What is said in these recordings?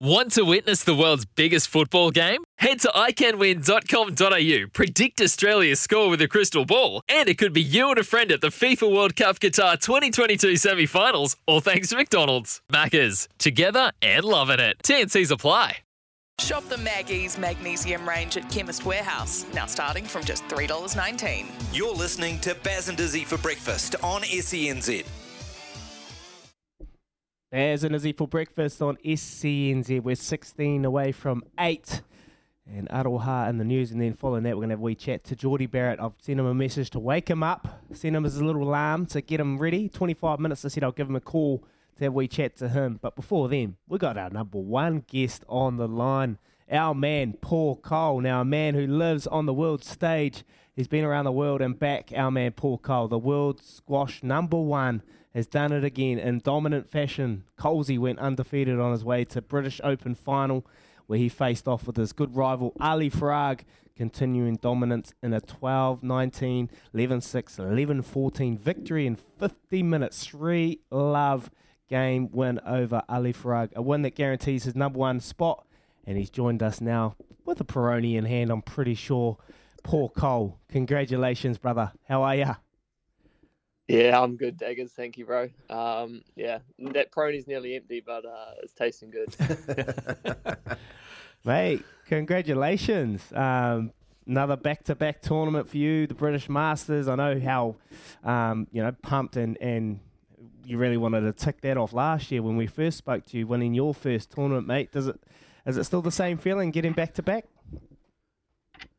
Want to witness the world's biggest football game? Head to iCanWin.com.au, predict Australia's score with a crystal ball, and it could be you and a friend at the FIFA World Cup Qatar 2022 semi finals, all thanks to McDonald's. Maccas, together and loving it. TNC's apply. Shop the Maggie's Magnesium range at Chemist Warehouse, now starting from just $3.19. You're listening to Baz and Izzy for breakfast on SENZ. Baz and Izzy for breakfast on SENZ. We're 16 away from 8. And Aroha in the news. And then following that, we're going to have a wee chat to Jordie Barrett. I've sent him a message to wake him up, send him his little alarm to get him ready. 25 minutes, I said I'll give him a call to have a wee chat to him. But before then, we got our number one guest on the line, our man, Paul Coll. Now, a man who lives on the world stage. He's been around the world and back, our man, Paul Coll, the world squash number one has done it again in dominant fashion. Colsey went undefeated on his way to British Open final, where he faced off with his good rival Ali Farag, continuing dominance in a 12 19, 11 6, 11 14 victory in 50 minutes. Three love game win over Ali Farag, a win that guarantees his number one spot. And he's joined us now with a Peroni in hand, I'm pretty sure. Paul Coll. congratulations, brother. How are you? Yeah, I'm good, Daggers. Thank you, bro. Um, yeah, that Peroni's nearly empty, but uh, it's tasting good. Mate, congratulations. Um, another back-to-back tournament for you, the British Masters. I know how, um, you know, pumped and, and you really wanted to tick that off last year when we first spoke to you, winning your first tournament, mate. Does it, is it still the same feeling getting back-to-back?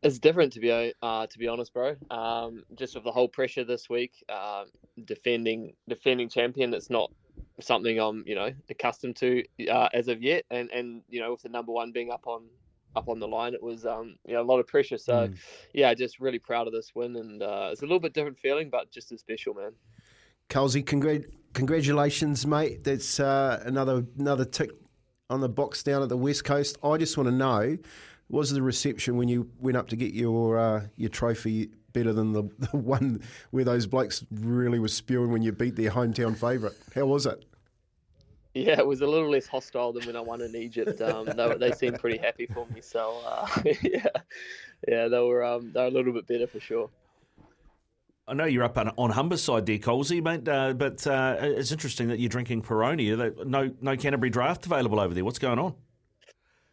It's different to be uh, to be honest, bro. Um, just with the whole pressure this week, uh, defending defending champion. It's not something I'm you know accustomed to uh, as of yet, and and you know with the number one being up on up on the line, it was um, you know a lot of pressure. So mm. yeah, just really proud of this win, and uh, it's a little bit different feeling, but just as special, man. Colsey, congr- congratulations, mate. That's uh, another another tick on the box down at the west coast. I just want to know was the reception when you went up to get your uh, your trophy better than the, the one where those blokes really were spewing when you beat their hometown favourite? How was it? Yeah, it was a little less hostile than when I won in Egypt. Um, they, they seemed pretty happy for me, so uh, yeah, yeah, they were um, they were a little bit better for sure. I know you're up on, on Humberside there, Colsey, mate, uh, but uh, it's interesting that you're drinking Peroni. No, no Canterbury draft available over there. What's going on?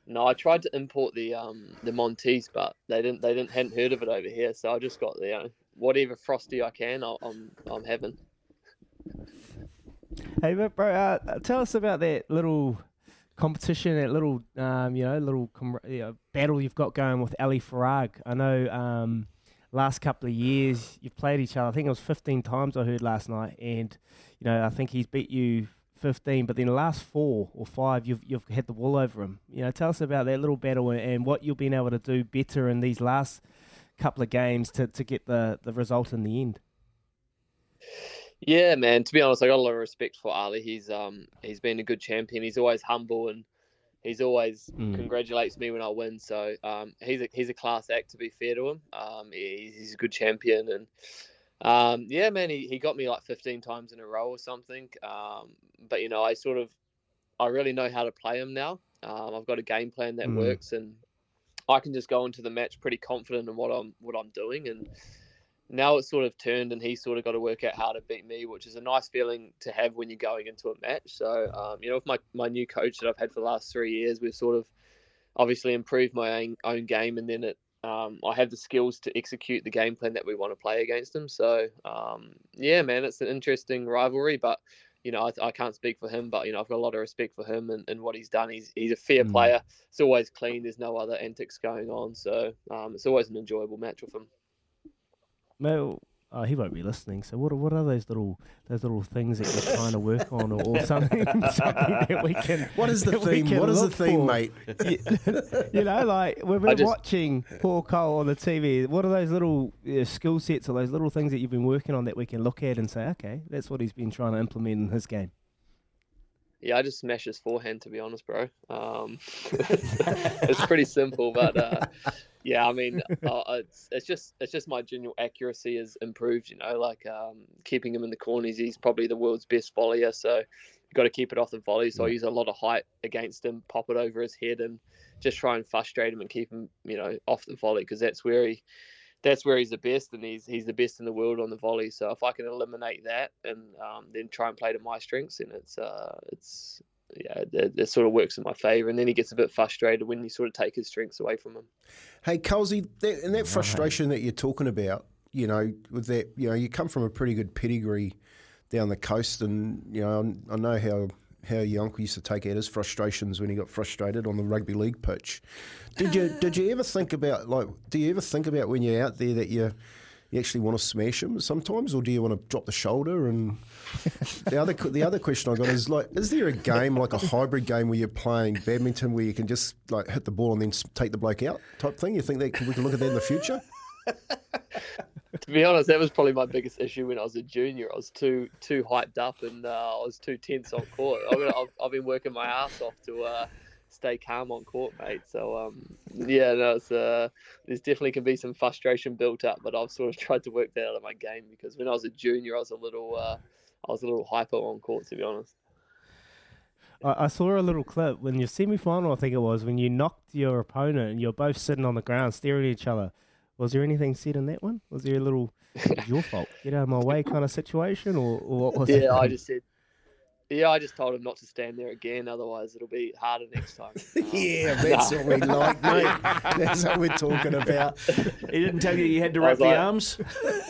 No, I tried to import the um the Montes, but they didn't they didn't hadn't heard of it over here. So I just got the you know, whatever frosty I can. I, I'm I'm having. Hey, but bro, uh, tell us about that little competition, that little um you know little com- you know, battle you've got going with Ali Farag. I know um last couple of years you've played each other. I think it was 15 times I heard last night, and you know I think he's beat you 15, but then the last four or five, you've you've had the wool over him. You know, tell us about that little battle and, and what you've been able to do better in these last couple of games to, to get the, the result in the end. Yeah, man. To be honest, I got a lot of respect for Ali. He's um he's been a good champion. He's always humble and he's always mm. congratulates me when I win. So um he's a he's a class act. To be fair to him, um he's, he's a good champion and um, yeah, man, he, he got me like 15 times in a row or something. Um, but you know, I sort of, I really know how to play him now. Um, I've got a game plan that mm. works, and I can just go into the match pretty confident in what I'm what I'm doing. And now it's sort of turned, and he's sort of got to work out how to beat me, which is a nice feeling to have when you're going into a match. So, um, you know, with my my new coach that I've had for the last three years, we've sort of obviously improved my own, own game, and then it um, I have the skills to execute the game plan that we want to play against them. So um, yeah, man, it's an interesting rivalry, but you know, I, I, can't speak for him, but you know, I've got a lot of respect for him and, and what he's done. He's he's a fair mm. player. It's always clean. There's no other antics going on, so um, it's always an enjoyable match with him. Well, Oh, he won't be listening. So what? What are those little those little things that you're trying to work on, or, or something, something that we can? What is the theme? What is the theme, for? mate? you, you, know, like when we're just, watching Paul Coll on the TV, what are those little uh, skill sets or those little things that you've been working on that we can look at and say, okay, that's what he's been trying to implement in his game. Yeah, I just smash his forehand. To be honest, bro, um, it's pretty simple, but. Uh, yeah, I mean, uh, it's it's just it's just my general accuracy has improved. You know, like um, keeping him in the corners. He's probably the world's best volleyer, so you've got to keep it off the volley. So I use a lot of height against him, pop it over his head, and just try and frustrate him and keep him, you know, off the volley because that's where he that's where he's the best, and he's he's the best in the world on the volley. So if I can eliminate that and um, then try and play to my strengths, then it's uh, it's yeah, that, that, sort of works in my favour. And then he gets a bit frustrated when you sort of take his strengths away from him. Hey, Colsey, that, and that frustration that you're talking about, you know, with that, you know, you come from a pretty good pedigree down the coast, and you know, I know how how your uncle used to take out his frustrations when he got frustrated on the rugby league pitch. Did you did you ever think about like? Do you ever think about when you're out there that you you actually want to smash him sometimes, or do you want to drop the shoulder and the other the other question I got is like, is there a game like a hybrid game where you're playing badminton where you can just like hit the ball and then take the bloke out type thing? You think that we can look at that in the future? to be honest, that was probably my biggest issue when I was a junior. I was too too hyped up and uh, I was too tense on court. I've, I've, been working my ass off to uh, stay calm on court, mate. So um, yeah, no, it's, uh, there's definitely can be some frustration built up, but I've sort of tried to work that out of my game because when I was a junior, I was a little uh, I was a little hyper on court, to be honest. I, I saw a little clip when your semi final, I think it was, when you knocked your opponent and you're both sitting on the ground staring at each other. Was there anything said in that one? Was there a little your fault, get out of my way kind of situation, or, or what was yeah, it? Yeah, I just said yeah, I just told him not to stand there again. Otherwise, it'll be harder next time. yeah, that's what we like, mate. That's what we're talking about. He didn't tell you you had to wrap the like, arms.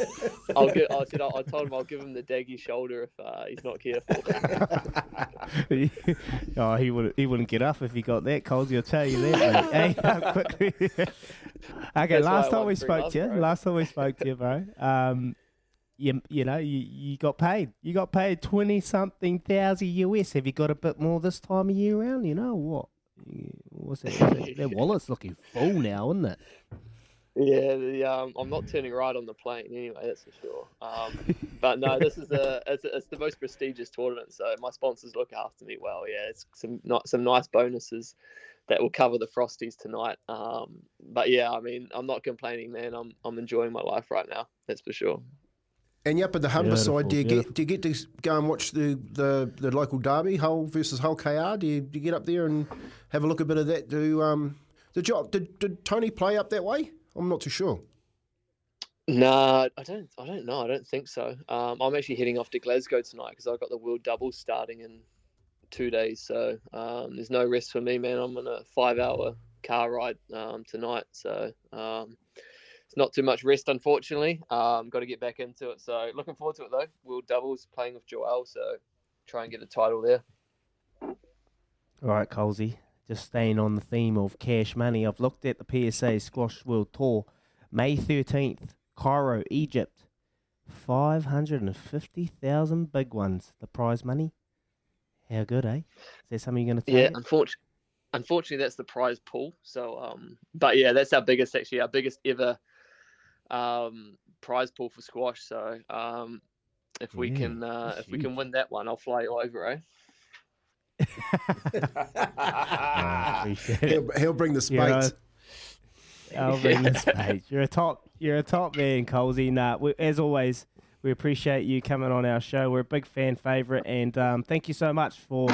I'll get, I said I told him I'll give him the daggy shoulder if uh, he's not careful. oh, he would he wouldn't get up if he got that. Coles, I'll tell you that. hey, quickly. okay, that's last time we spoke to you. Bro. Last time we spoke to you, bro. Um, you you know you, you got paid. You got paid twenty something thousand US. Have you got a bit more this time of year round? You know what? What's that? Their wallet's looking full now, isn't it? Yeah, the, um, I'm not turning right on the plane anyway. That's for sure. Um, but no, this is a it's, it's, the most prestigious tournament, so my sponsors look after me well. Yeah, it's some not some nice bonuses that will cover the frosties tonight. Um, but yeah, I mean, I'm not complaining, man. I'm I'm enjoying my life right now. That's for sure. And you up at the Humberside, do you get do you get to go and watch the, the, the local derby, Hull versus Hull KR? Do you, do you get up there and have a look a bit of that? Do um did, you, did did Tony play up that way? I'm not too sure. No, I don't. I don't know. I don't think so. Um, I'm actually heading off to Glasgow tonight because I've got the World Doubles starting in two days. So um, there's no rest for me, man. I'm on a five-hour car ride um, tonight. So um, it's not too much rest, unfortunately. Um, got to get back into it. So looking forward to it though. World doubles playing with Joel, so try and get a title there. All right, Colsey. Just staying on the theme of cash money, I've looked at the PSA Squash World Tour, May thirteenth, Cairo, Egypt. Five hundred and fifty thousand big ones. The prize money. How good, eh? Is there something you're going to? Yeah, unfortunately, unfortunately, that's the prize pool. So, um, but yeah, that's our biggest actually, our biggest ever um, prize pool for squash. So um, if we yeah, can uh, if huge. we can win that one, I'll fly you over, eh? he'll, he'll, bring the spades. I'll bring the spades. You're a top. You're a top man, Colsey. Nah, we, as always, we appreciate you coming on our show. We're a big fan favorite, and um, thank you so much for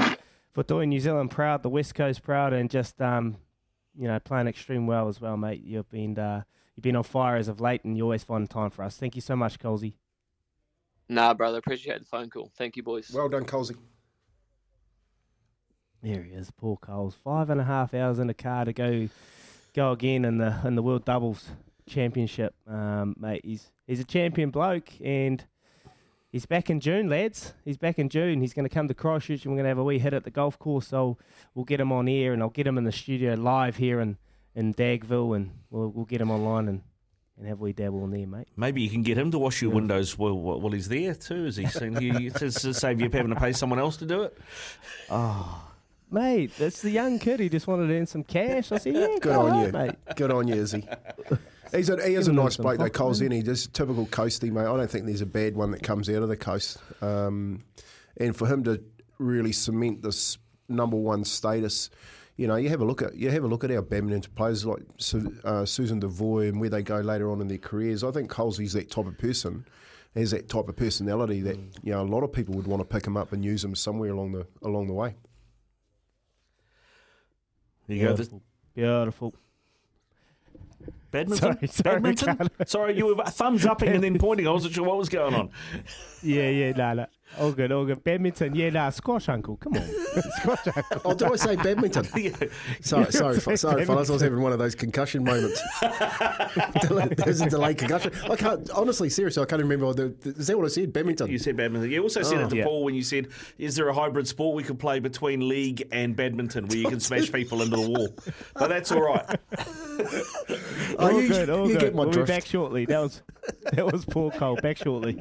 for doing New Zealand proud, the West Coast proud, and just um, you know playing extreme well as well, mate. You've been uh, you've been on fire as of late, and you always find time for us. Thank you so much, Colsey. Nah, brother, appreciate the phone call. Thank you, boys. Well done, Colsey. There he is, Paul Coles. Five and a half hours in the car to go go again in the in the World Doubles Championship, um, mate. He's he's a champion bloke, and he's back in June, lads. He's back in June. He's going to come to Christchurch and we're going to have a wee hit at the golf course. So we'll get him on air and I'll get him in the studio live here in, in Dagville and we'll, we'll get him online and, and have a wee dabble in there, mate. Maybe you can get him to wash your windows while, while he's there too. Is he saying you to, to save you having to pay someone else to do it? Oh, mate, that's the young kid. He just wanted to earn some cash. I said, yeah, Good go on hard, you, mate. Good on you, Izzy. He's a, he is a nice bloke, though, Coles. In he's just a typical coastie, mate. I don't think there's a bad one that comes out of the coast. Um, and for him to really cement this number one status, you know, you have a look at you have a look at our badminton players like uh, Susan Devoy and where they go later on in their careers. I think Colesy's that type of person. Has that type of personality that you know a lot of people would want to pick him up and use him somewhere along the along the way. There you go. Beautiful. Badminton? Sorry, sorry, Badminton? Sorry, you were thumbs upping and then pointing. I wasn't sure what was going on. Yeah, yeah, nah, nah. All good, all good. Badminton, yeah, nah, squash uncle. Come on. squash uncle. Oh, did I say badminton? Sorry, sorry, Say sorry, fellas. I was having one of those concussion moments. There's a delayed concussion. I can't, honestly, seriously, I can't remember. what The, is that what I said? Badminton. You said badminton. You also said Oh. it to Yeah. Paul when you said, "Is there a hybrid sport we could play between league and badminton where you can smash people into the wall?" But that's all right. Oh, All you, good, all you good. get my we'll drift. be back shortly. That was that was Paul Coll. Back shortly.